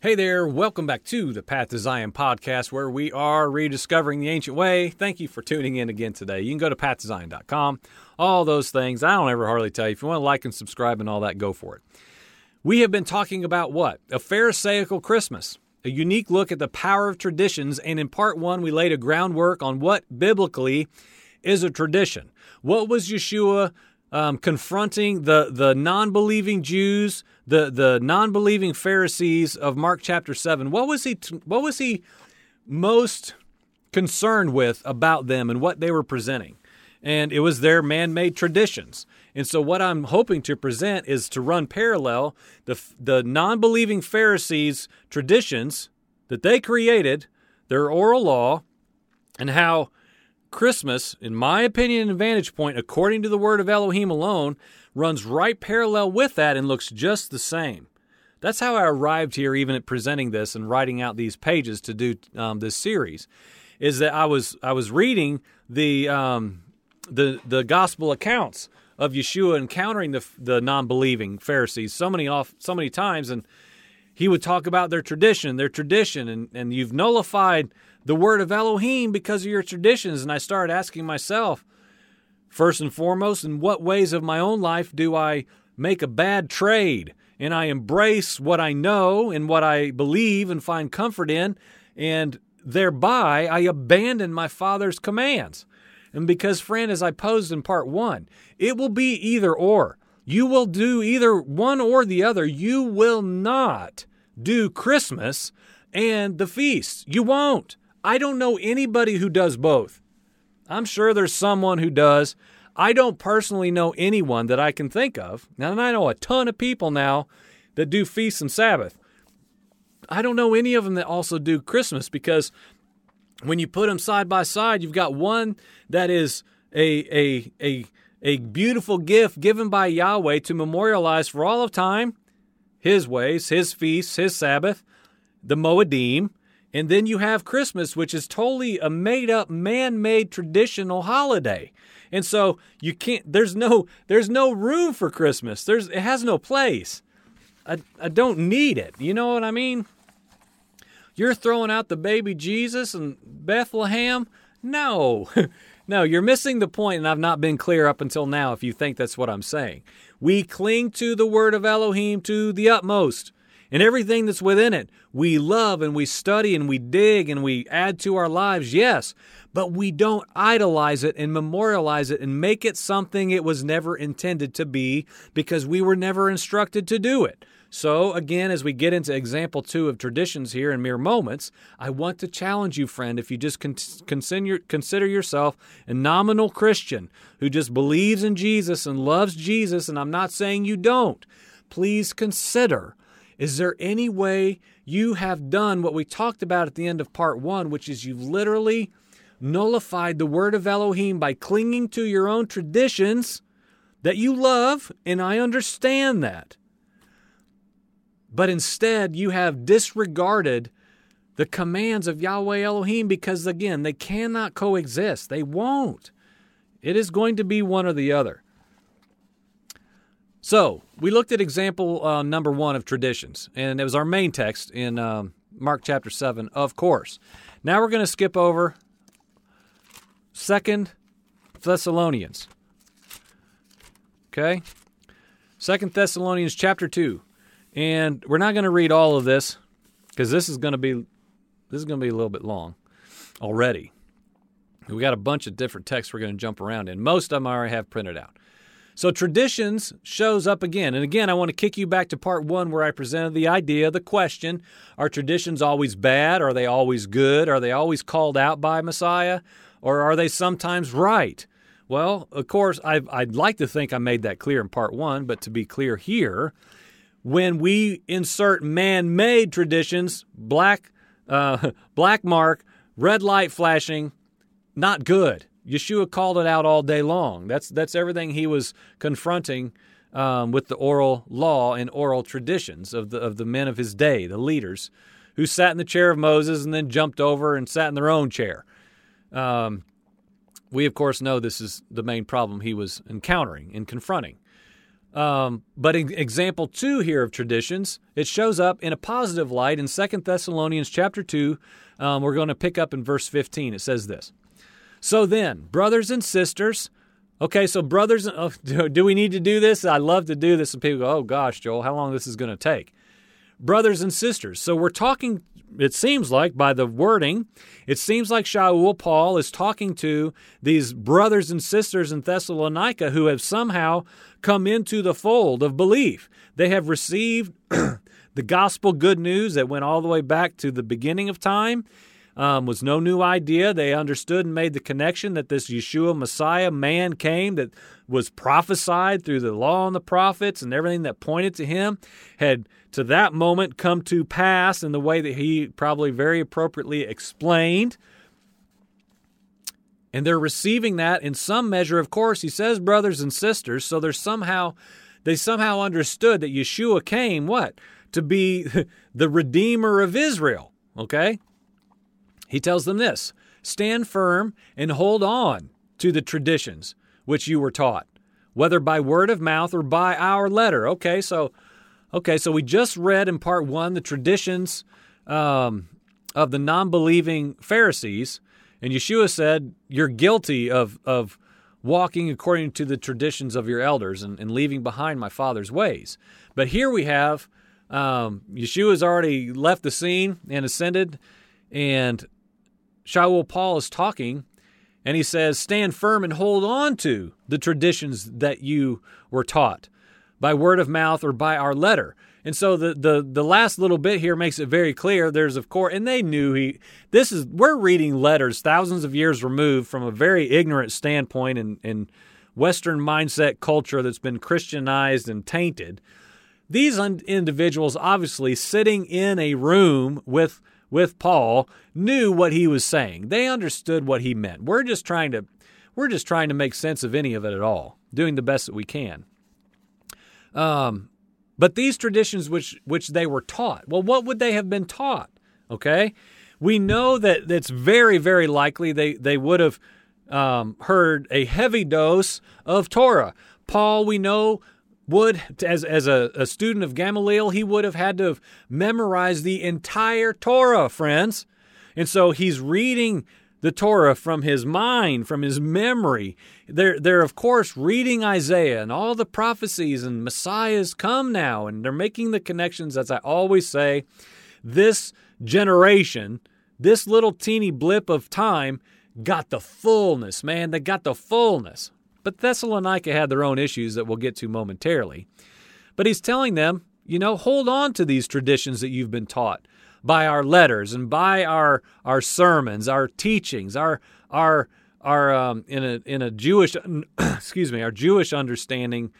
Hey there, welcome back to the Path to Zion podcast where we are rediscovering the ancient way. Thank you for tuning in again today. You can go to pathtozion.com, all those things. I don't ever hardly tell you. If you want to like and subscribe and all that, go for it. We have been talking about what? A Pharisaical Christmas, a unique look at the power of traditions. And in part one, we laid a groundwork on what biblically is a tradition. What was Yeshua um, confronting the, the non believing Jews, the, the non believing Pharisees of Mark chapter 7? What was, he t- what was he most concerned with about them and what they were presenting? And it was their man made traditions. And so, what I'm hoping to present is to run parallel the, the non believing Pharisees' traditions that they created, their oral law, and how Christmas, in my opinion and vantage point, according to the word of Elohim alone, runs right parallel with that and looks just the same. That's how I arrived here, even at presenting this and writing out these pages to do um, this series. Is that I was I was reading the um, the the gospel accounts of Yeshua encountering the the non-believing Pharisees so many off so many times, and he would talk about their tradition, their tradition, and and you've nullified the word of Elohim because of your traditions. And I started asking myself, first and foremost, in what ways of my own life do I make a bad trade? And I embrace what I know and what I believe and find comfort in, and thereby I abandon my Father's commands. And because, friend, as I posed in part one, it will be either or. You will do either one or the other. You will not do Christmas and the feasts. You won't. I don't know anybody who does both. I'm sure there's someone who does. I don't personally know anyone that I can think of. Now, and I know a ton of people now that do feast and Sabbath. I don't know any of them that also do Christmas because when you put them side by side, you've got one that is a a a a beautiful gift given by Yahweh to memorialize for all of time his ways, his feasts, his Sabbath, the Moedim, and then you have Christmas, which is totally a made up, man made traditional holiday. And so you can't there's no there's no room for Christmas. There's it has no place. I, I don't need it. You know what I mean? You're throwing out the baby Jesus and Bethlehem? No. no, you're missing the point, and I've not been clear up until now if you think that's what I'm saying. We cling to the word of Elohim to the utmost and everything that's within it. We love and we study and we dig and we add to our lives, yes, but we don't idolize it and memorialize it and make it something it was never intended to be because we were never instructed to do it. So, again, as we get into example two of traditions here in mere moments, I want to challenge you, friend, if you just consider, yourself a nominal Christian who just believes in Jesus and loves Jesus, and I'm not saying you don't, please consider is there any way you have done what we talked about at the end of part one, which is you've literally nullified the word of Elohim by clinging to your own traditions that you love, and I understand that. But instead, you have disregarded the commands of Yahweh Elohim because, again, they cannot coexist. They won't. It is going to be one or the other. So we looked at example uh, number one of traditions, and it was our main text in um, Mark chapter 7, of course. Now we're going to skip over Second Thessalonians. Okay? Second Thessalonians chapter 2. And we're not going to read all of this because this is going to be this is going to be a little bit long already. We got a bunch of different texts we're going to jump around in. Most of them I already have printed out. So traditions shows up again. And again, I want to kick you back to part one where I presented the idea, the question are traditions always bad? Are they always good? Are they always called out by Messiah? Or are they sometimes right? Well, of course, i would like to think I made that clear in part one, but to be clear here, when we insert man made traditions, black, uh, black mark, red light flashing, not good. Yeshua called it out all day long. That's that's everything he was confronting um, with the oral law and oral traditions of the of the men of his day, the leaders, who sat in the chair of Moses and then jumped over and sat in their own chair. Um, we of course know this is the main problem he was encountering and confronting. Um, but in example two here of traditions, it shows up in a positive light in Second Thessalonians chapter 2. Um, we're going to pick up in verse 15. It says this So then, brothers and sisters, okay, so brothers, oh, do we need to do this? I love to do this. And people go, oh gosh, Joel, how long this is going to take? Brothers and sisters. So we're talking it seems like by the wording, it seems like Shaul Paul is talking to these brothers and sisters in Thessalonica who have somehow come into the fold of belief. They have received the gospel good news that went all the way back to the beginning of time. Um, was no new idea. They understood and made the connection that this Yeshua Messiah man came that was prophesied through the law and the prophets and everything that pointed to him had to that moment come to pass in the way that he probably very appropriately explained. And they're receiving that in some measure, of course. He says brothers and sisters, so there's somehow they somehow understood that Yeshua came what? To be the redeemer of Israel. Okay? He tells them this stand firm and hold on to the traditions which you were taught, whether by word of mouth or by our letter. Okay, so Okay, so we just read in part one the traditions um, of the non believing Pharisees, and Yeshua said, You're guilty of, of walking according to the traditions of your elders and, and leaving behind my Father's ways. But here we have um, Yeshua's already left the scene and ascended, and Shaul Paul is talking, and he says, Stand firm and hold on to the traditions that you were taught by word of mouth or by our letter. And so the, the the last little bit here makes it very clear. There's of course, and they knew he. This is we're reading letters thousands of years removed from a very ignorant standpoint in, in Western mindset culture that's been Christianized and tainted. These un- individuals, obviously sitting in a room with with Paul, knew what he was saying. They understood what he meant. We're just trying to we're just trying to make sense of any of it at all, doing the best that we can. Um, but these traditions which which they were taught, well, what would they have been taught? Okay, we know that it's very very likely they they would have um, heard a heavy dose of Torah. Paul, we know, would as as a, a student of Gamaliel, he would have had to have memorized the entire Torah, friends. And so he's reading the Torah from his mind, from his memory. They're, they're, of course, reading Isaiah and all the prophecies, and Messiah's come now, and they're making the connections, as I always say. This generation, this little teeny blip of time, got the fullness, man. They got the fullness. But Thessalonica had their own issues that we'll get to momentarily. But he's telling them, you know, hold on to these traditions that you've been taught by our letters and by our our sermons, our teachings, our our our um, in a in a Jewish excuse me, our Jewish understanding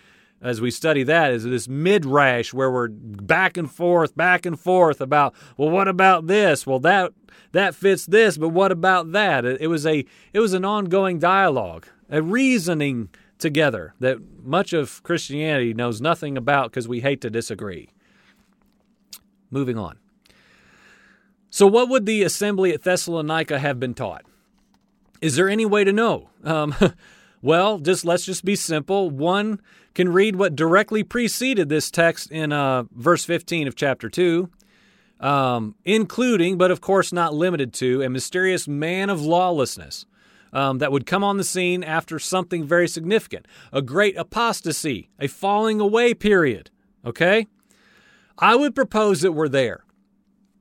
as we study that is this midrash where we're back and forth, back and forth about well, what about this? Well, that that fits this, but what about that? It, it was a it was an ongoing dialogue, a reasoning together that much of Christianity knows nothing about because we hate to disagree. Moving on. So, what would the assembly at Thessalonica have been taught? Is there any way to know? Um, well, just let's just be simple. One can read what directly preceded this text in uh, verse 15 of chapter 2, um, including, but of course not limited to, a mysterious man of lawlessness um, that would come on the scene after something very significant a great apostasy, a falling away period. Okay? I would propose that we're there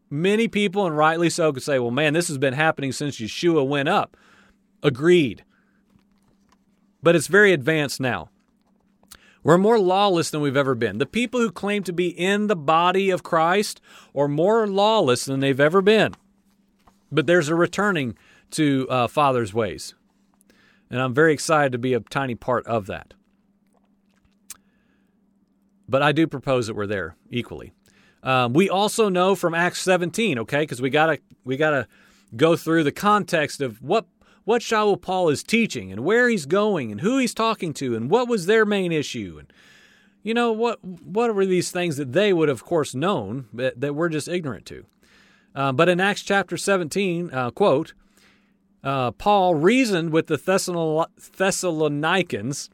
many people, and rightly so, could say, well, man, this has been happening since Yeshua went up. Agreed. But it's very advanced now. We're more lawless than we've ever been. The people who claim to be in the body of Christ are more lawless than they've ever been. But there's a returning to uh, Father's ways. And I'm very excited to be a tiny part of that. But I do propose that we're there equally. Um, we also know from Acts 17, okay, because we gotta we gotta go through the context of what what Shaul Paul is teaching and where he's going and who he's talking to and what was their main issue and you know what what were these things that they would of course known but that we're just ignorant to. Uh, but in Acts chapter 17, uh, quote, uh, Paul reasoned with the Thessalonians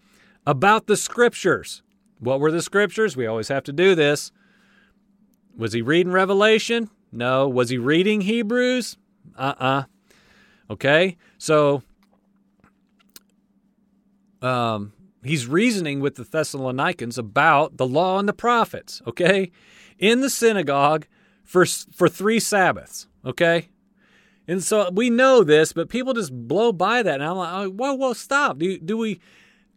about the scriptures What were the scriptures? We always have to do this. Was he reading Revelation? No. Was he reading Hebrews? Uh uh-uh. uh Okay? So, um, he's reasoning with the Thessalonians about the law and the prophets, okay? In the synagogue for, for three Sabbaths, okay? And so we know this, but people just blow by that. And I'm like, oh, whoa, whoa, stop. Do, do we,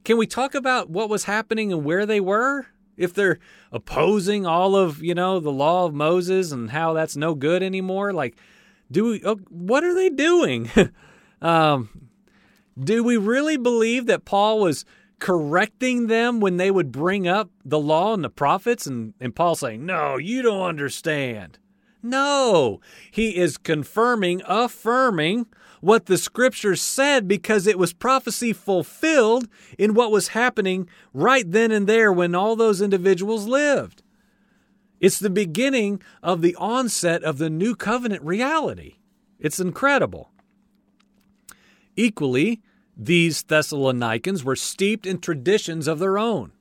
can we talk about what was happening and where they were? If they're opposing all of, you know, the law of Moses and how that's no good anymore, like, do we, oh, what are they doing? um, do we really believe that Paul was correcting them when they would bring up the law and the prophets and, and Paul saying, No, you don't understand. No, he is confirming, affirming what the scriptures said because it was prophecy fulfilled in what was happening right then and there when all those individuals lived. It's the beginning of the onset of the new covenant reality. It's incredible. Equally, these Thessalonians were steeped in traditions of their own.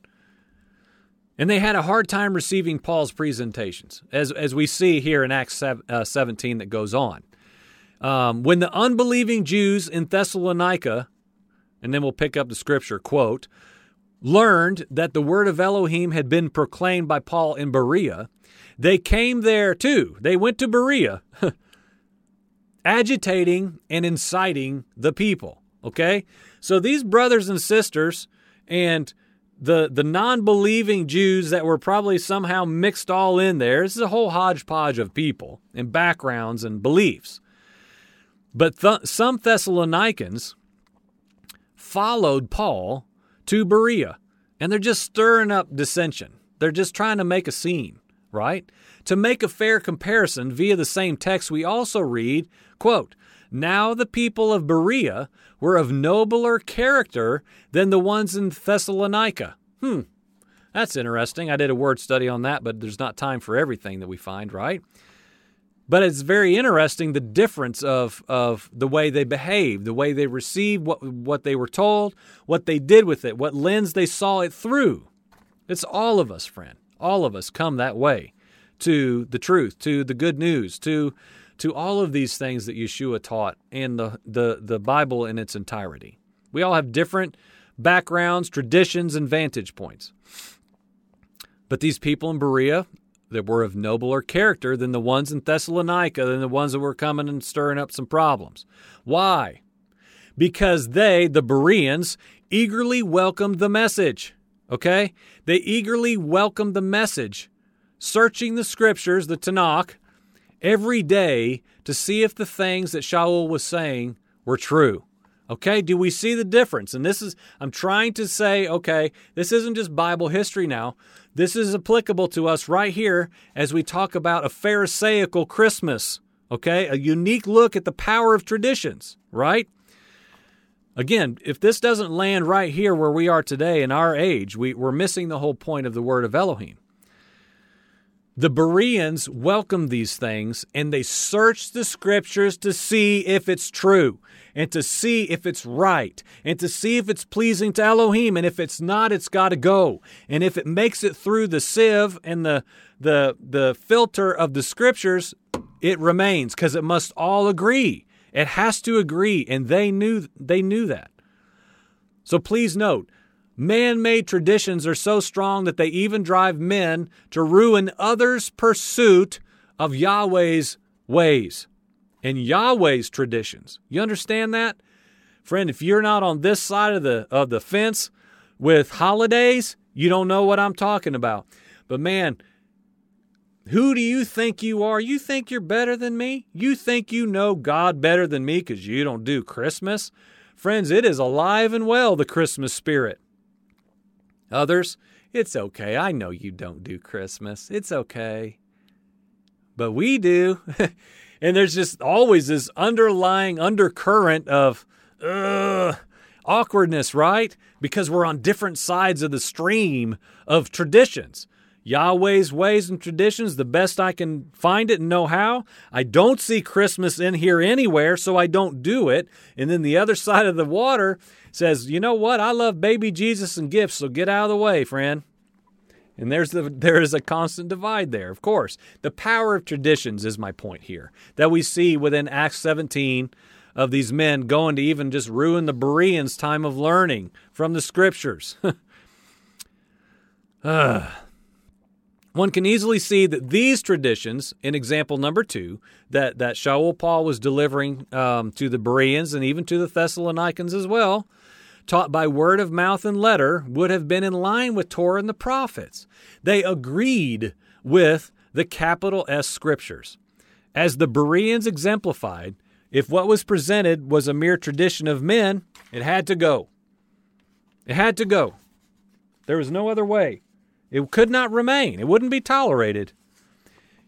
And they had a hard time receiving Paul's presentations, as, as we see here in Acts uh, 17 that goes on. Um, when the unbelieving Jews in Thessalonica, and then we'll pick up the scripture, quote, learned that the word of Elohim had been proclaimed by Paul in Berea, they came there too. They went to Berea, agitating and inciting the people. Okay? So these brothers and sisters and the the non-believing Jews that were probably somehow mixed all in there. This is a whole hodgepodge of people and backgrounds and beliefs. But th- some Thessalonians followed Paul to Berea, and they're just stirring up dissension. They're just trying to make a scene, right? To make a fair comparison via the same text, we also read, quote, now the people of Berea were of nobler character than the ones in Thessalonica. Hmm, that's interesting. I did a word study on that, but there's not time for everything that we find, right? But it's very interesting the difference of, of the way they behaved, the way they received what, what they were told, what they did with it, what lens they saw it through. It's all of us, friend. All of us come that way to the truth, to the good news, to to all of these things that Yeshua taught and the, the, the Bible in its entirety. We all have different backgrounds, traditions, and vantage points. But these people in Berea that were of nobler character than the ones in Thessalonica, than the ones that were coming and stirring up some problems. Why? Because they, the Bereans, eagerly welcomed the message. Okay? They eagerly welcomed the message, searching the scriptures, the Tanakh, every day to see if the things that Shaul was saying were true. Okay, do we see the difference? And this is, I'm trying to say, okay, this isn't just Bible history now. This is applicable to us right here as we talk about a Pharisaical Christmas, okay? A unique look at the power of traditions, right? Again, if this doesn't land right here where we are today in our age, we, we're missing the whole point of the word of Elohim. The Bereans welcomed these things and they searched the scriptures to see if it's true and to see if it's right and to see if it's pleasing to Elohim. And if it's not, it's got to go. And if it makes it through the sieve and the, the, the filter of the scriptures, it remains because it must all agree. It has to agree. And they knew, they knew that. So please note, Man made traditions are so strong that they even drive men to ruin others' pursuit of Yahweh's ways and Yahweh's traditions. You understand that? Friend, if you're not on this side of the of the fence with holidays, you don't know what I'm talking about. But man, who do you think you are? You think you're better than me? You think you know God better than me because you don't do Christmas? Friends, it is alive and well, the Christmas spirit. Others, it's okay. I know you don't do Christmas. It's okay. But we do. and there's just always this underlying undercurrent of awkwardness, right? Because we're on different sides of the stream of traditions. Yahweh's ways and traditions, the best I can find it and know how. I don't see Christmas in here anywhere, so I don't do it. And then the other side of the water says, you know what? I love baby Jesus and gifts, so get out of the way, friend. And there's the there is a constant divide there, of course. The power of traditions is my point here. That we see within Acts 17 of these men going to even just ruin the Bereans' time of learning from the scriptures. uh, one can easily see that these traditions, in example number two, that, that Shaul Paul was delivering um, to the Bereans and even to the Thessalonians as well, taught by word of mouth and letter, would have been in line with Torah and the prophets. They agreed with the capital S scriptures. As the Bereans exemplified, if what was presented was a mere tradition of men, it had to go. It had to go. There was no other way. It could not remain, it wouldn't be tolerated.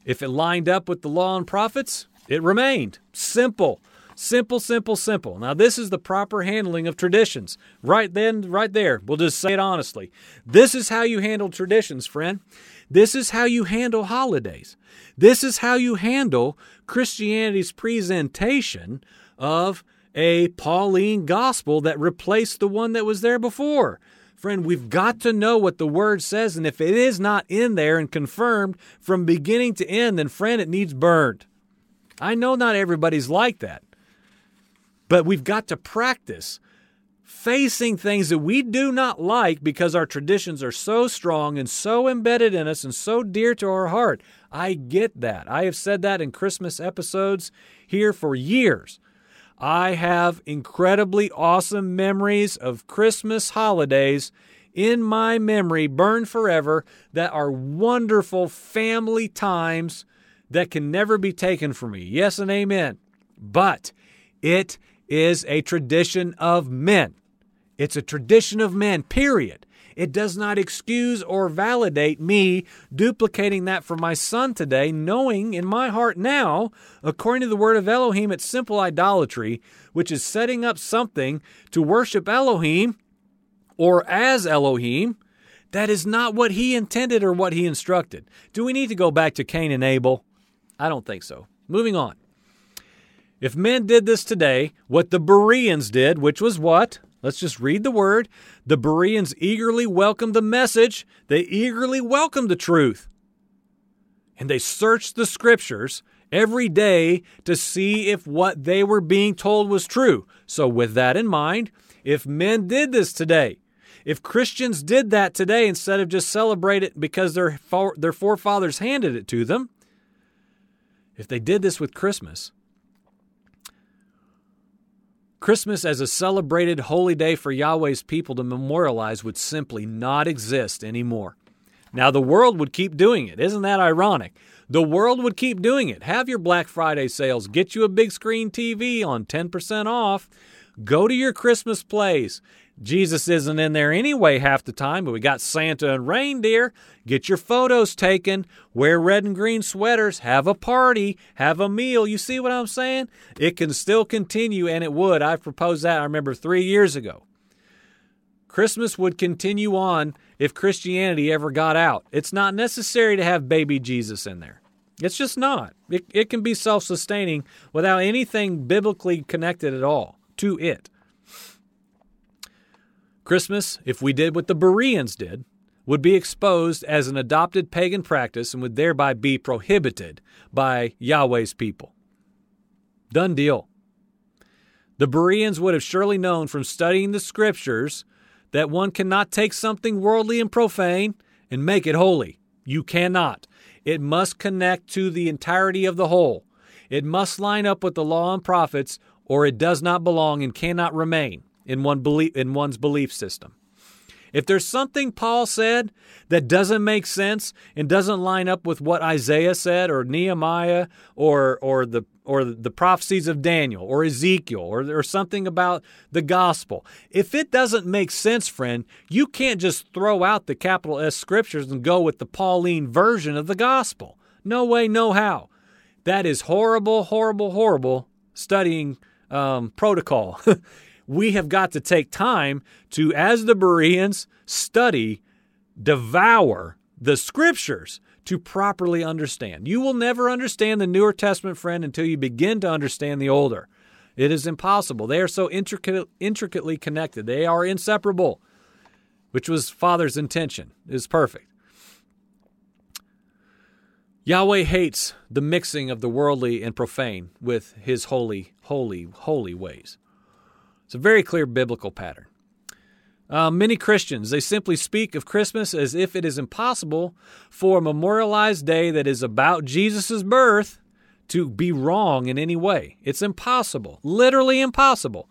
If it lined up with the law and prophets, it remained. Simple. Simple, simple, simple. Now, this is the proper handling of traditions. Right then, right there. We'll just say it honestly. This is how you handle traditions, friend. This is how you handle holidays. This is how you handle Christianity's presentation of a Pauline gospel that replaced the one that was there before. Friend, we've got to know what the word says, and if it is not in there and confirmed from beginning to end, then, friend, it needs burned. I know not everybody's like that. But we've got to practice facing things that we do not like because our traditions are so strong and so embedded in us and so dear to our heart. I get that. I have said that in Christmas episodes here for years. I have incredibly awesome memories of Christmas holidays in my memory, burned forever, that are wonderful family times that can never be taken from me. Yes and amen. But it is a tradition of men. It's a tradition of men, period. It does not excuse or validate me duplicating that for my son today, knowing in my heart now, according to the word of Elohim, it's simple idolatry, which is setting up something to worship Elohim or as Elohim. That is not what he intended or what he instructed. Do we need to go back to Cain and Abel? I don't think so. Moving on. If men did this today, what the Bereans did, which was what? Let's just read the word. The Bereans eagerly welcomed the message, they eagerly welcomed the truth. And they searched the scriptures every day to see if what they were being told was true. So, with that in mind, if men did this today, if Christians did that today instead of just celebrate it because their, their forefathers handed it to them, if they did this with Christmas, Christmas as a celebrated holy day for Yahweh's people to memorialize would simply not exist anymore. Now, the world would keep doing it. Isn't that ironic? The world would keep doing it. Have your Black Friday sales, get you a big screen TV on 10% off, go to your Christmas plays, Jesus isn't in there anyway half the time, but we got Santa and reindeer. Get your photos taken, wear red and green sweaters, have a party, have a meal. You see what I'm saying? It can still continue, and it would. I proposed that, I remember, three years ago. Christmas would continue on if Christianity ever got out. It's not necessary to have baby Jesus in there. It's just not. It, it can be self sustaining without anything biblically connected at all to it. Christmas, if we did what the Bereans did, would be exposed as an adopted pagan practice and would thereby be prohibited by Yahweh's people. Done deal. The Bereans would have surely known from studying the scriptures that one cannot take something worldly and profane and make it holy. You cannot. It must connect to the entirety of the whole. It must line up with the law and prophets, or it does not belong and cannot remain in one belief in one's belief system. If there's something Paul said that doesn't make sense and doesn't line up with what Isaiah said or Nehemiah or or the or the prophecies of Daniel or Ezekiel or, or something about the gospel. If it doesn't make sense, friend, you can't just throw out the capital S scriptures and go with the Pauline version of the gospel. No way, no how. That is horrible, horrible, horrible studying um, protocol. we have got to take time to, as the Bereans, study, devour the scriptures to properly understand. You will never understand the Newer Testament, friend, until you begin to understand the Older. It is impossible. They are so intricate, intricately connected. They are inseparable, which was Father's intention. It is perfect. Yahweh hates the mixing of the worldly and profane with his holy, holy, holy ways. It's a very clear biblical pattern. Uh, many Christians, they simply speak of Christmas as if it is impossible for a memorialized day that is about Jesus' birth to be wrong in any way. It's impossible, literally impossible.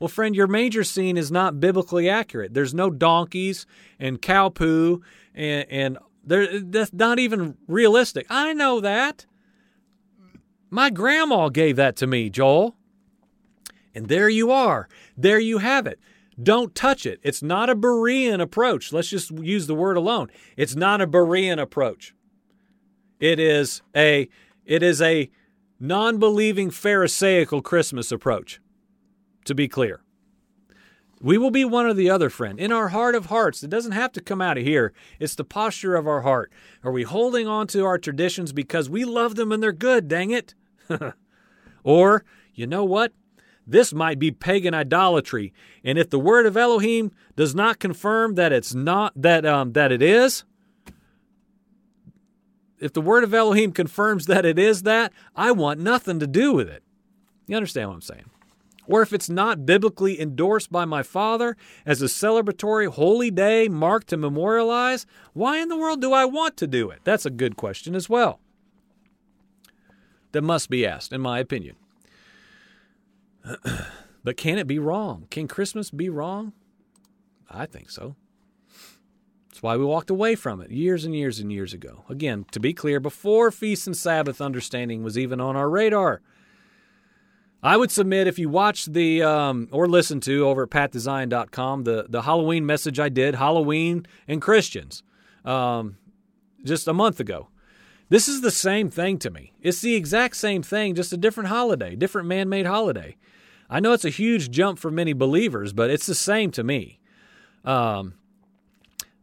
Well, friend, your major scene is not biblically accurate. There's no donkeys and cow poo, and, and that's not even realistic. I know that. My grandma gave that to me, Joel. And there you are. There you have it. Don't touch it. It's not a Berean approach. Let's just use the word alone. It's not a Berean approach. It is a it is a non-believing pharisaical Christmas approach. To be clear. We will be one or the other, friend. In our heart of hearts, it doesn't have to come out of here. It's the posture of our heart. Are we holding on to our traditions because we love them and they're good, dang it? or, you know what? This might be pagan idolatry, and if the word of Elohim does not confirm that it's not that um, that it is, if the word of Elohim confirms that it is that, I want nothing to do with it. You understand what I'm saying? Or if it's not biblically endorsed by my father as a celebratory holy day marked to memorialize, why in the world do I want to do it? That's a good question as well. That must be asked, in my opinion. but can it be wrong? Can Christmas be wrong? I think so. That's why we walked away from it years and years and years ago. Again, to be clear, before Feast and Sabbath understanding was even on our radar. I would submit if you watch the um, or listen to over at pathtozion.com the the Halloween message I did, Halloween and Christians, um, just a month ago. This is the same thing to me. It's the exact same thing, just a different holiday, different man made holiday. I know it's a huge jump for many believers, but it's the same to me. Um,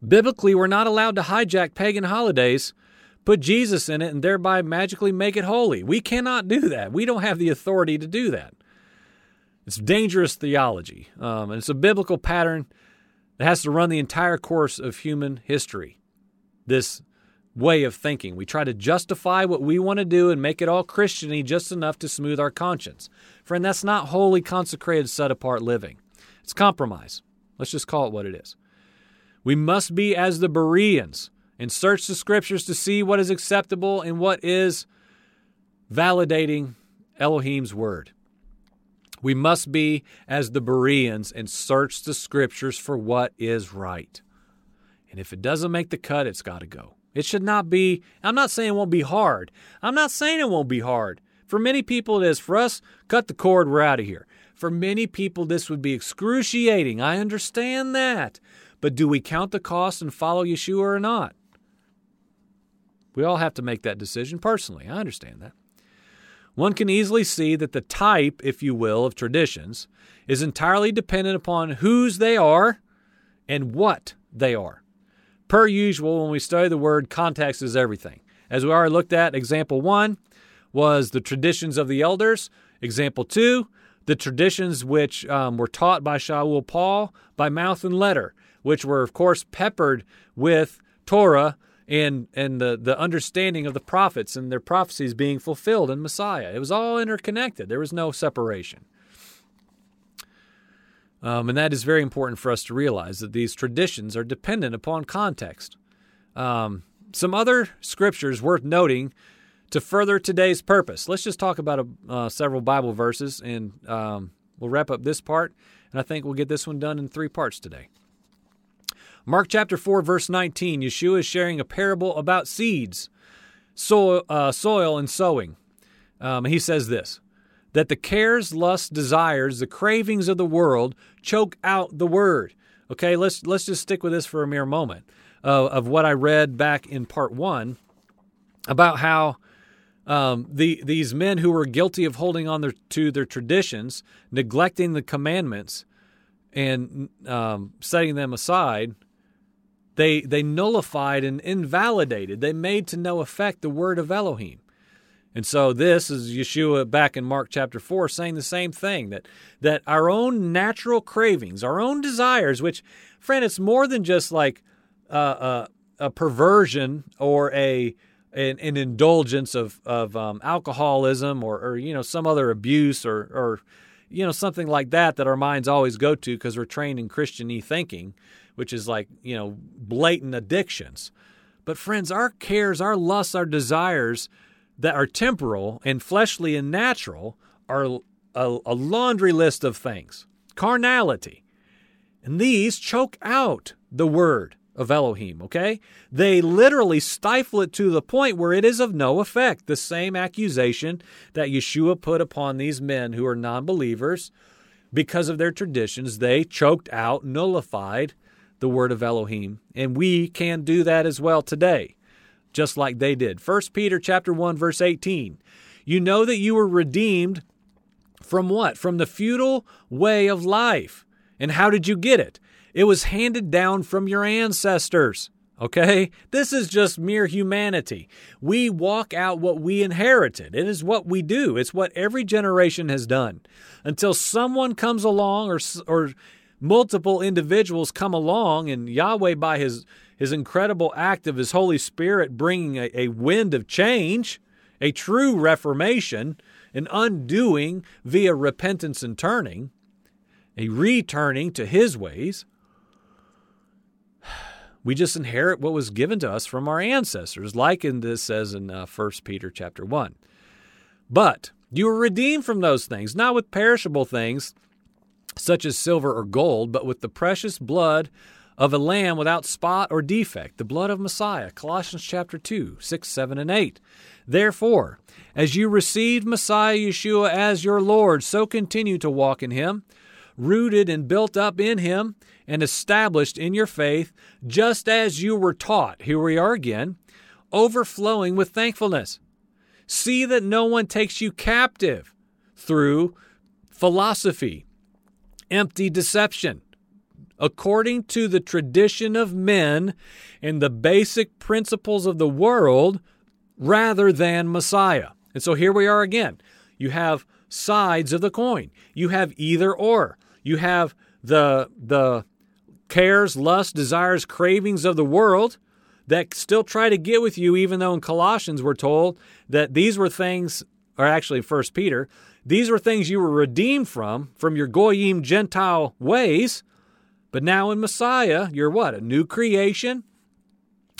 biblically, we're not allowed to hijack pagan holidays, put Jesus in it, and thereby magically make it holy. We cannot do that. We don't have the authority to do that. It's dangerous theology, um, and it's a biblical pattern that has to run the entire course of human history. This way of thinking. We try to justify what we want to do and make it all Christiany just enough to smooth our conscience. Friend, that's not wholly consecrated, set apart living. It's compromise. Let's just call it what it is. We must be as the Bereans and search the scriptures to see what is acceptable and what is validating Elohim's word. We must be as the Bereans and search the scriptures for what is right. And if it doesn't make the cut, it's got to go. It should not be, I'm not saying it won't be hard. I'm not saying it won't be hard. For many people, it is. For us, cut the cord, we're out of here. For many people, this would be excruciating. I understand that. But do we count the cost and follow Yeshua or not? We all have to make that decision personally. I understand that. One can easily see that the type, if you will, of traditions is entirely dependent upon whose they are and what they are. Per usual, when we study the word, context is everything. As we already looked at, example one was the traditions of the elders. Example two, the traditions which um, were taught by Shaul Paul by mouth and letter, which were, of course, peppered with Torah and, and the, the understanding of the prophets and their prophecies being fulfilled in Messiah. It was all interconnected, there was no separation. Um, and that is very important for us to realize that these traditions are dependent upon context. Um, some other scriptures worth noting to further today's purpose. Let's just talk about a, uh, several Bible verses and um, we'll wrap up this part. And I think we'll get this one done in three parts today. Mark chapter 4, verse 19, Yeshua is sharing a parable about seeds, soil, uh, soil and sowing. Um, he says this that the cares, lusts, desires, the cravings of the world choke out the word. Okay, let's let's just stick with this for a mere moment uh, of what I read back in part one about how um, the these men who were guilty of holding on their, to their traditions, neglecting the commandments, and um, setting them aside, they they nullified and invalidated. They made to no effect the word of Elohim. And so this is Yeshua back in Mark chapter 4 saying the same thing that that our own natural cravings, our own desires, which friend it's more than just like uh, uh, a perversion or a an, an indulgence of of um, alcoholism or, or you know some other abuse or or you know something like that that our minds always go to because we're trained in Christian e thinking, which is like you know blatant addictions. But friends, our cares, our lusts, our desires that are temporal and fleshly and natural are a, a laundry list of things. Carnality. And these choke out the word of Elohim, okay? They literally stifle it to the point where it is of no effect. The same accusation that Yeshua put upon these men who are non believers because of their traditions, they choked out, nullified the word of Elohim. And we can do that as well today, just like they did. 1 Peter chapter 1 verse 18. You know that you were redeemed from what? From the futile way of life. And how did you get it? It was handed down from your ancestors. Okay? This is just mere humanity. We walk out what we inherited. It is what we do. It's what every generation has done. Until someone comes along or, or multiple individuals come along and Yahweh, by his, his incredible act of his Holy Spirit, bringing a, a wind of change, a true reformation, an undoing via repentance and turning, a returning to his ways. We just inherit what was given to us from our ancestors, like in this says in uh, 1 Peter chapter 1. But you were redeemed from those things, not with perishable things such as silver or gold, but with the precious blood of a lamb without spot or defect, the blood of Messiah. Colossians chapter 2, 6, 7, and 8. Therefore, as you received Messiah Yeshua as your Lord, so continue to walk in him, rooted and built up in him, and established in your faith, just as you were taught. Here we are again, overflowing with thankfulness. See that no one takes you captive through philosophy, empty deception according to the tradition of men and the basic principles of the world rather than Messiah. And so here we are again. You have sides of the coin. You have either or. You have the the cares, lusts, desires, cravings of the world that still try to get with you even though in Colossians we're told that these were things or actually first Peter, these were things you were redeemed from from your goyim gentile ways but now in Messiah, you're what? A new creation,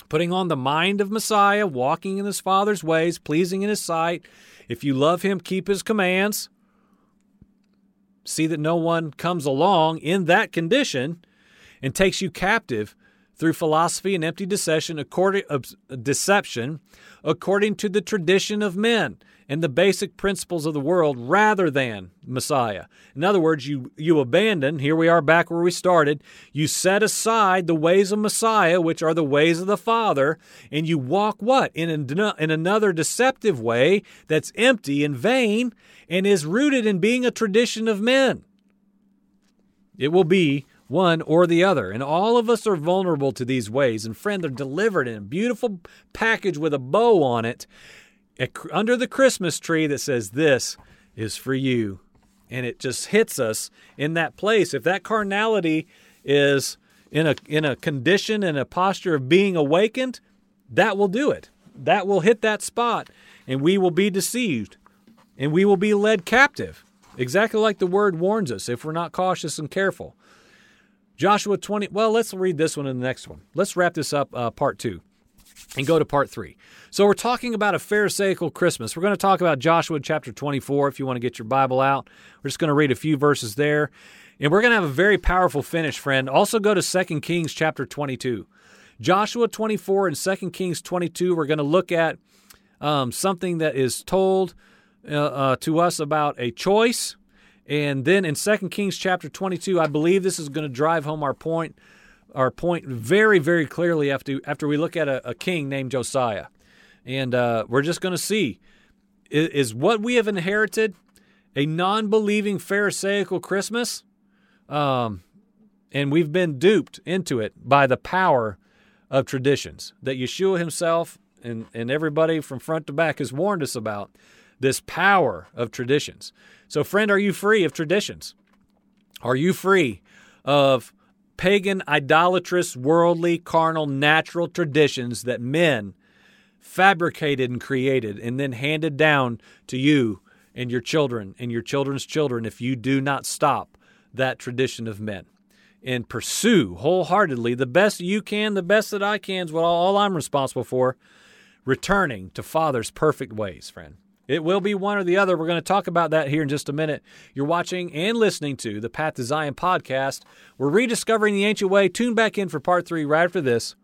putting on the mind of Messiah, walking in his Father's ways, pleasing in his sight. If you love him, keep his commands. See that no one comes along in that condition and takes you captive through philosophy and empty deception according, deception according to the tradition of men and the basic principles of the world rather than Messiah. In other words, you, you abandon, here we are back where we started, you set aside the ways of Messiah, which are the ways of the Father, and you walk what? In, a, in another deceptive way that's empty and vain and is rooted in being a tradition of men. It will be one or the other. And all of us are vulnerable to these ways. And friend, they're delivered in a beautiful package with a bow on it under the Christmas tree that says, This is for you. And it just hits us in that place. If that carnality is in a in a condition and a posture of being awakened, that will do it. That will hit that spot, and we will be deceived, and we will be led captive. Exactly like the word warns us if we're not cautious and careful. Joshua 20. Well, let's read this one and the next one. Let's wrap this up, uh, part two, and go to part three. So, we're talking about a Pharisaical Christmas. We're going to talk about Joshua chapter 24 if you want to get your Bible out. We're just going to read a few verses there. And we're going to have a very powerful finish, friend. Also, go to 2 Kings chapter 22. Joshua 24 and 2 Kings 22, we're going to look at um, something that is told uh, uh, to us about a choice and then in 2 Kings chapter 22, I believe this is going to drive home our point our point very, very clearly after, after we look at a, a king named Josiah. And uh, we're just going to see is, is, what we have inherited a non believing Pharisaical Christmas? Um, and we've been duped into it by the power of traditions that Yeshua himself and, and everybody from front to back has warned us about this power of traditions. So, friend, are you free of traditions? Are you free of pagan, idolatrous, worldly, carnal, natural traditions that men fabricated and created and then handed down to you and your children and your children's children if you do not stop that tradition of men and pursue wholeheartedly the best you can, the best that I can is what all I'm responsible for, returning to Father's perfect ways, friend. It will be one or the other. We're going to talk about that here in just a minute. You're watching and listening to the Path to Zion podcast. We're rediscovering the ancient way. Tune back in for part three right after this.